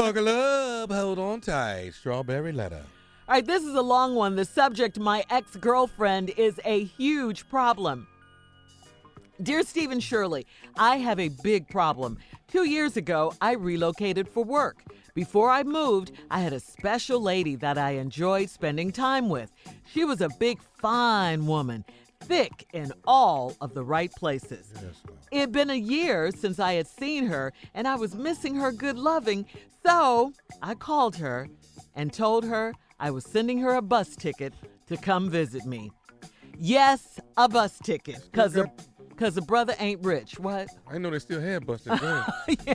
Buckle up, hold on tight. Strawberry letter. All right, this is a long one. The subject, my ex girlfriend, is a huge problem. Dear Stephen Shirley, I have a big problem. Two years ago, I relocated for work. Before I moved, I had a special lady that I enjoyed spending time with. She was a big, fine woman, thick in all of the right places. It had been a year since I had seen her, and I was missing her good loving, so I called her and told her I was sending her a bus ticket to come visit me. Yes, a bus ticket, because a, cause a brother ain't rich. What? I know they still had Busted Gun.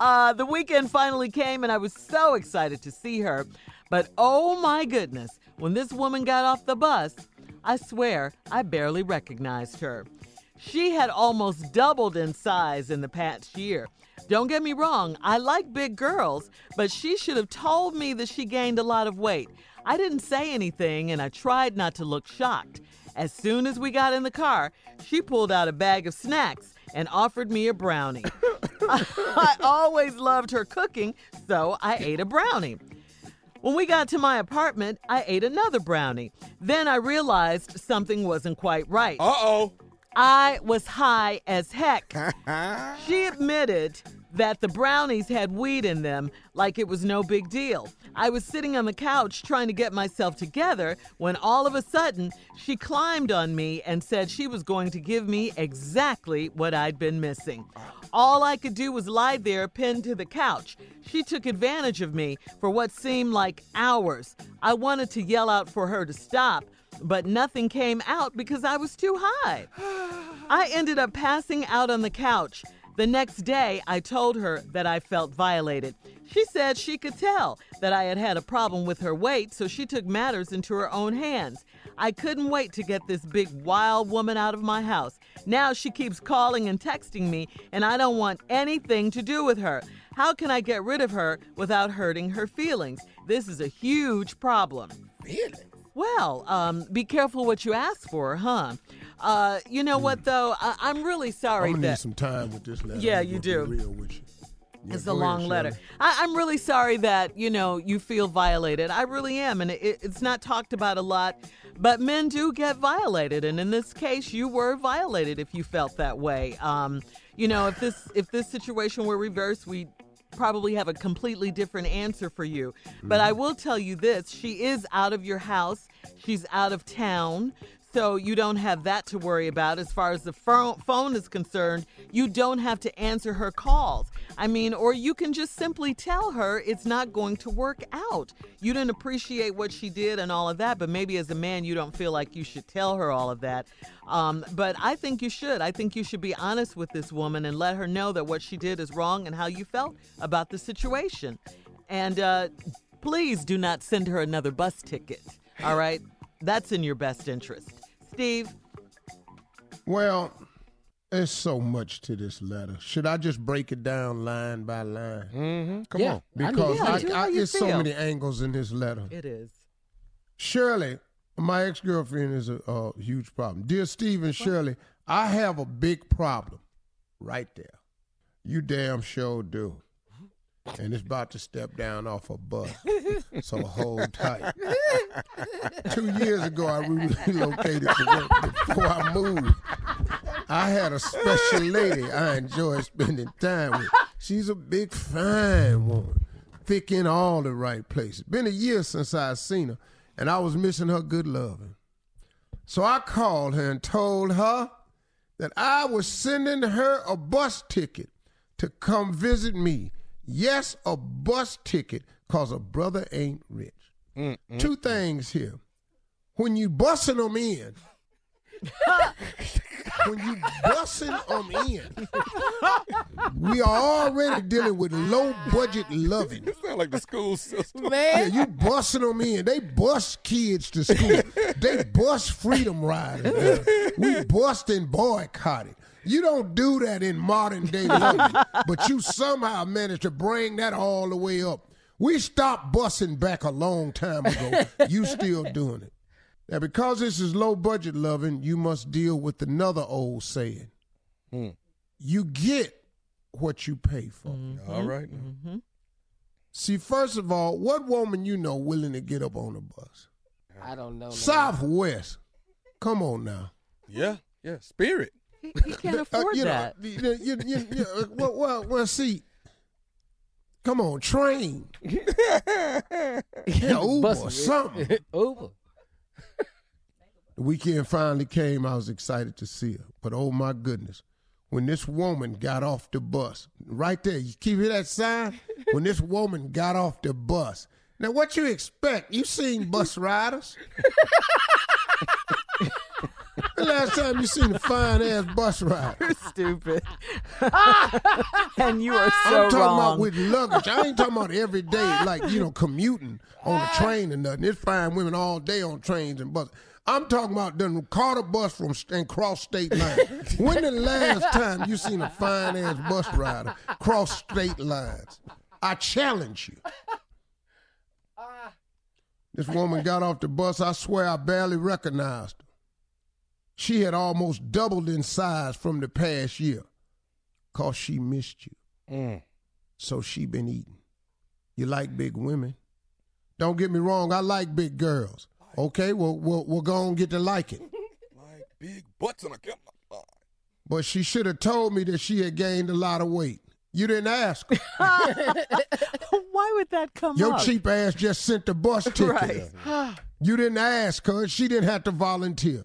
Uh, the weekend finally came, and I was so excited to see her. But oh my goodness, when this woman got off the bus, I swear I barely recognized her. She had almost doubled in size in the past year. Don't get me wrong, I like big girls, but she should have told me that she gained a lot of weight. I didn't say anything, and I tried not to look shocked. As soon as we got in the car, she pulled out a bag of snacks and offered me a brownie. I always loved her cooking, so I ate a brownie. When we got to my apartment, I ate another brownie. Then I realized something wasn't quite right. Uh oh. I was high as heck. she admitted that the brownies had weed in them like it was no big deal. I was sitting on the couch trying to get myself together when all of a sudden she climbed on me and said she was going to give me exactly what I'd been missing. All I could do was lie there pinned to the couch. She took advantage of me for what seemed like hours. I wanted to yell out for her to stop, but nothing came out because I was too high. I ended up passing out on the couch. The next day, I told her that I felt violated. She said she could tell that I had had a problem with her weight, so she took matters into her own hands. I couldn't wait to get this big, wild woman out of my house. Now she keeps calling and texting me, and I don't want anything to do with her. How can I get rid of her without hurting her feelings? This is a huge problem. Really? Well, um, be careful what you ask for, huh? Uh, you know what though? I- I'm really sorry I'm that need some time with this letter. Yeah, you do. Real with you. Yeah, it's a go ahead, long letter. I, I'm really sorry that you know you feel violated. I really am, and it, it's not talked about a lot. But men do get violated, and in this case, you were violated if you felt that way. Um, you know, if this if this situation were reversed, we probably have a completely different answer for you. But I will tell you this: she is out of your house. She's out of town. So you don't have that to worry about as far as the pho- phone is concerned. You don't have to answer her calls. I mean, or you can just simply tell her it's not going to work out. You didn't appreciate what she did and all of that, but maybe as a man you don't feel like you should tell her all of that. Um, but I think you should. I think you should be honest with this woman and let her know that what she did is wrong and how you felt about the situation. And uh, please do not send her another bus ticket. All right? That's in your best interest. Steve, Well, there's so much to this letter. Should I just break it down line by line? Mm-hmm. Come Yeah. on. I need Because Yeah, I, do I, how you there's so many angles in this letter. it is. Shirley, my ex girlfriend is a, a huge problem. Dear Stephen Shirley, I have a big problem right there. You damn sure do. And it's about to step down off a bus. So hold tight. Two years ago, I relocated to work. Before I moved, I had a special lady I enjoy spending time with. She's a big, fine woman, thick in all the right places. Been a year since I seen her, and I was missing her good loving. So I called her and told her that I was sending her a bus ticket to come visit me. Yes, a bus ticket, cause a brother ain't rich. Two things here. When you busting them in, when you busting them in, we are already dealing with low budget loving. It sounds like the school system. Yeah, you busting them in. They bust kids to school. they bust freedom riders. We bust and boycotted. You don't do that in modern day loving, but you somehow managed to bring that all the way up. We stopped bussing back a long time ago. You still doing it. Now, because this is low budget loving, you must deal with another old saying. You get what you pay for. All right. Mm-hmm. See, first of all, what woman you know willing to get up on the bus? I don't know. man. Southwest. Come on now. Yeah. Yeah. Spirit. He, he can't Uh, afford you that. Know, you, you, you, you, uh, well, well, well, see. Come on, train. Yeah, Uber Bus- or something. Uber. The weekend finally came. I was excited to see her. But oh my goodness, when this woman got off the bus, right there, you keep hear that sign? When this woman got off the bus. Now, what you expect? You seen bus riders? The last time you seen a fine ass bus rider? You're stupid. and you are so I'm talking wrong. about with luggage. I ain't talking about every day, like, you know, commuting on a train and nothing. It's fine women all day on trains and buses. I'm talking about done caught a bus from and cross state lines. when the last time you seen a fine ass bus rider cross state lines? I challenge you. Ah. This woman got off the bus. I swear I barely recognized her. She had almost doubled in size from the past year. Cause she missed you. Mm. So she been eating. You like big women. Don't get me wrong, I like big girls. Okay, well, we'll, we'll go and get to like it. Like big butts on a camera. But she should have told me that she had gained a lot of weight. You didn't ask. Why would that come up? Your up? cheap ass just sent the bus ticket. Right. You didn't ask her. She didn't have to volunteer.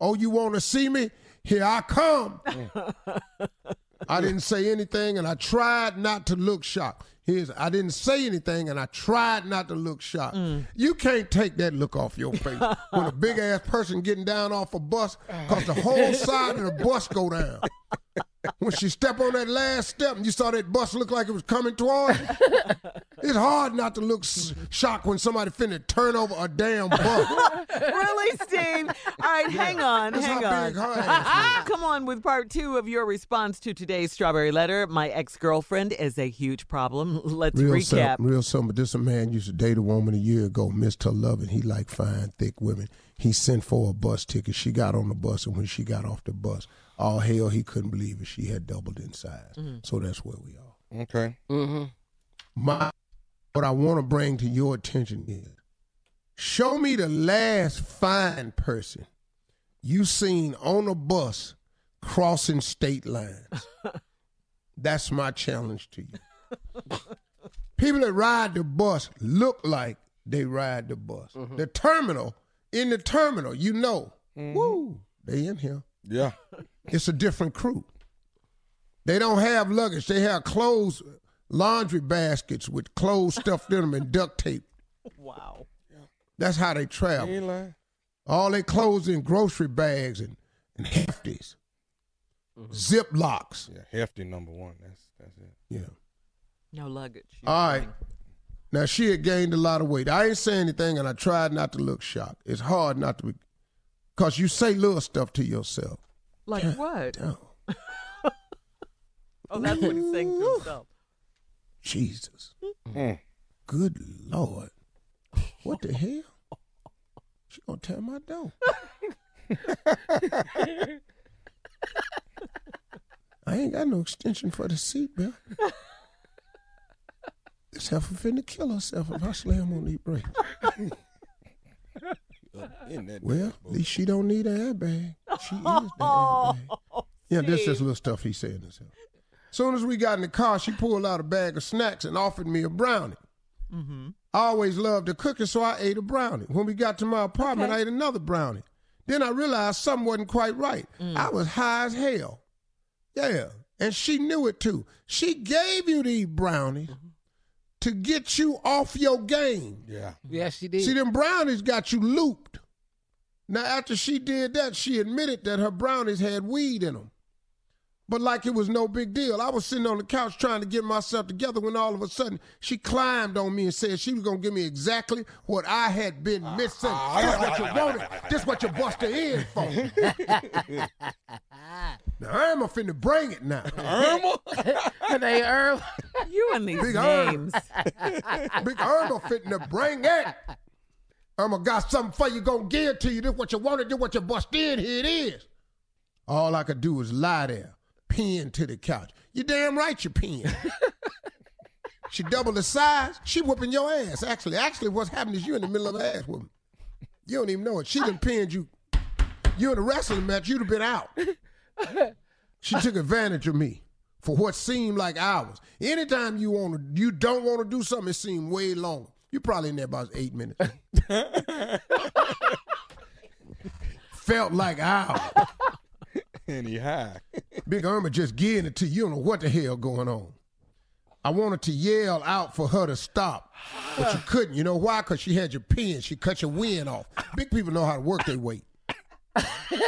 Oh, you want to see me? Here I come. I didn't say anything, and I tried not to look shocked. Here's, I didn't say anything, and I tried not to look shocked. Mm. You can't take that look off your face when a big ass person getting down off a bus, cause the whole side of the bus go down. When she stepped on that last step and you saw that bus look like it was coming toward you, it's hard not to look s- shocked when somebody finna turn over a damn bus. really, Steve? All right, hang on, That's hang how on. big her ass Come on with part two of your response to today's strawberry letter. My ex girlfriend is a huge problem. Let's Real recap. real simple. This a man used to date a woman a year ago, missed her love, and he liked fine, thick women. He sent for a bus ticket. She got on the bus, and when she got off the bus, all hell, he couldn't believe it. She had doubled in size. Mm-hmm. So that's where we are. Okay. Mm-hmm. My, what I want to bring to your attention is, show me the last fine person you seen on a bus crossing state lines. That's my challenge to you. People that ride the bus look like they ride the bus. Mm-hmm. The terminal, in the terminal, you know, mm-hmm. woo, they in here. Yeah. It's a different crew. They don't have luggage. They have clothes, laundry baskets with clothes stuffed in them and duct tape. Wow. That's how they travel. ain't. All their clothes in grocery bags and, and hefties, mm-hmm. zip locks. Yeah. Hefty number one. That's that's it. Yeah. No luggage. All right. Now she had gained a lot of weight. I ain't say anything, and I tried not to look shocked. It's hard not to be, cause you say little stuff to yourself. Like what? Oh, Oh, that's what he's saying to himself. Jesus, Mm. good Lord, what the hell? She gonna tear my door. I ain't got no extension for the seatbelt. This heifer finna kill herself if I slam on these brakes. Up in that Well, at least she don't need an airbag. She is the airbag. Yeah, this is little stuff he said himself. Soon as we got in the car, she pulled out a bag of snacks and offered me a brownie. Mm-hmm. I always loved to cook so I ate a brownie. When we got to my apartment, I ate another brownie. Then I realized something wasn't quite right. I was high as hell. Yeah, and she knew it too. She gave you these brownies to get you off your game. Yeah. Yes, she did. See, them brownies got you looped. Now, after she did that, she admitted that her brownies had weed in them. But like it was no big deal. I was sitting on the couch trying to get myself together when all of a sudden she climbed on me and said she was going to give me exactly what I had been ah, missing. Ah, this ah, what you wanted. This what you busted in for. now, Irma finna bring it now. Irma. they Earl. You and these Big arm. names. Big Irma finna bring it. Irma got something for you, gonna give it to you. This what you wanted, this what you bust in, here it is. All I could do was lie there. pinned to the couch. You damn right you pinned. she doubled the size. She whooping your ass. Actually, actually, what's happening is you in the middle of an ass whooping. You don't even know it. She done pinned you. You in a wrestling match, you'd have been out. She took advantage of me for what seemed like hours. Anytime you want to, you don't want to do something, it seemed way longer. You probably in there about eight minutes. Felt like hours. And he high. Big Irma just getting it to you. You don't know what the hell going on. I wanted to yell out for her to stop, but you couldn't. You know why? Because she had your pin. She cut your wind off. Big people know how to work their weight.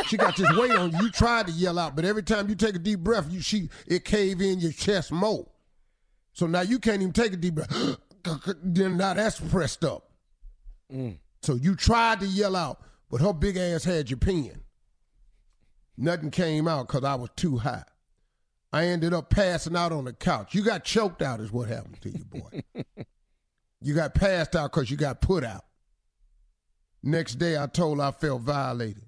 She got this weight on you. You tried to yell out, but every time you take a deep breath, you she it cave in your chest more. So now you can't even take a deep breath. then now that's pressed up. Mm. So you tried to yell out, but her big ass had your pin. Nothing came out because I was too high. I ended up passing out on the couch. You got choked out, is what happened to you, boy. you got passed out because you got put out. Next day, I told her I felt violated.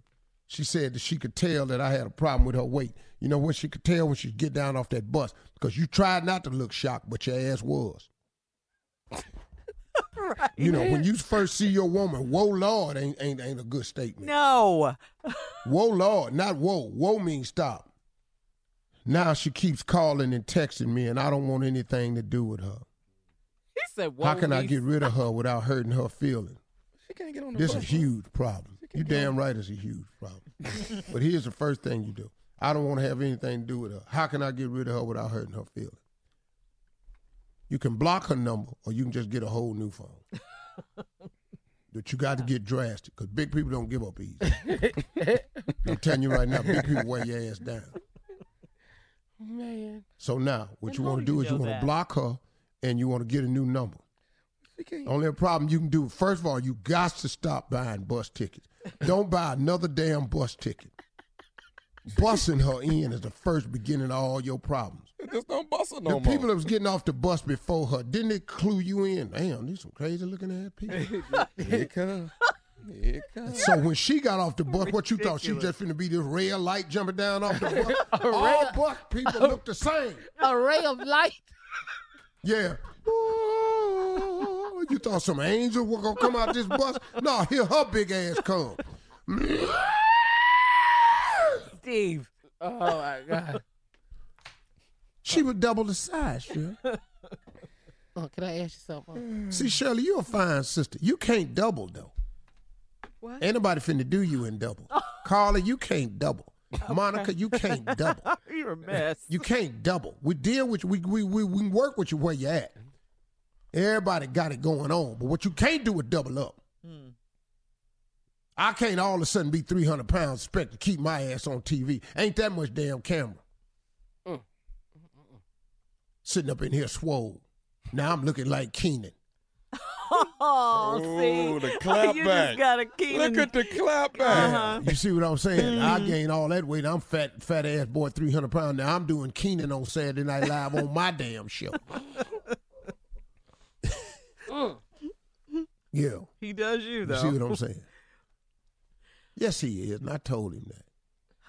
She said that she could tell that I had a problem with her weight. You know what she could tell when she get down off that bus? Because you tried not to look shocked, but your ass was. right. You know, when you first see your woman, whoa Lord ain't ain't ain't a good statement. No. Whoa, Lord, not whoa. Whoa means stop. Now she keeps calling and texting me, and I don't want anything to do with her. He said, How can I get rid of her without hurting her feelings? She can't get on the This is a huge problem. You damn right it's a huge problem. but here's the first thing you do. I don't want to have anything to do with her. How can I get rid of her without hurting her feelings? You can block her number, or you can just get a whole new phone. but you got to get drastic, because big people don't give up easy. I'm telling you right now, big people wear your ass down. Man. So now, what And you want to do is you want to block her, and you want to get a new number. She can't. Only problem you can do, first of all, you got to stop buying bus tickets. Don't buy another damn bus ticket. Bussing her in is the first beginning of all your problems. Just don't bust her The no people more. that was getting off the bus before her, didn't it clue you in? Damn, these some crazy looking ass people. Here it comes. Here it comes. so when she got off the bus, what you thought? She just finna be this red light jumping down off the bus? all bus people look the same. A ray of light. Yeah. Ooh, you thought some angel was gonna come out this bus? No, here her big ass come. Steve. Oh my God. She was double the size, Shirley. Oh, can I ask you something? See, Shirley, you're a fine sister. You can't double though. What? Ain't nobody finna do you in double. Carla, you can't double. Monica, you can't double. You're a mess. You can't double. We deal with you. We we we, we work with you where you at. Everybody got it going on, but what you can't do is double up. Hmm. I can't all of a sudden be 300 pounds, expect to keep my ass on TV. Ain't that much damn camera. Mm. Sitting up in here swole. Now I'm looking like Kenan. Oh, see. The clap you back. just got a key. Look at the clap back. Uh-huh. You see what I'm saying? I mm. gained all that weight. I'm fat, fat ass boy, 300 pounds. Now I'm doing Kenan on Saturday Night Live on my damn show. yeah. He does you, though. You see what I'm saying? Yes, he is. And I told him that.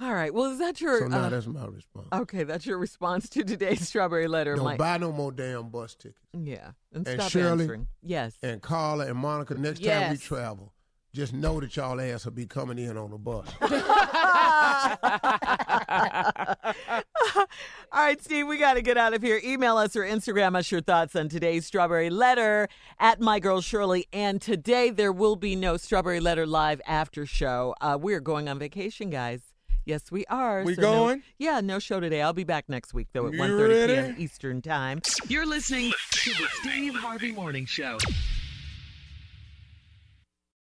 All right. Well, is that your. So now uh, that's my response. okay, that's your response to today's strawberry letter, Don't Mike. buy no more damn bus tickets. Yeah. And, And stop Shirley- answering. Yes. And Carla and Monica, next time we travel, just know that y'all ass will be coming in on the bus. All right, Steve, we got to get out of here. Email us or Instagram us your thoughts on today's Strawberry Letter at My Girl Shirley. And today there will be no Strawberry Letter live after show. Uh, we're going on vacation, guys. Yes, we are. We no- going? yeah, no show today. I'll be back next week, though, at You 1.30 p.m. Eastern Time. You're listening to the Steve Harvey Morning Show.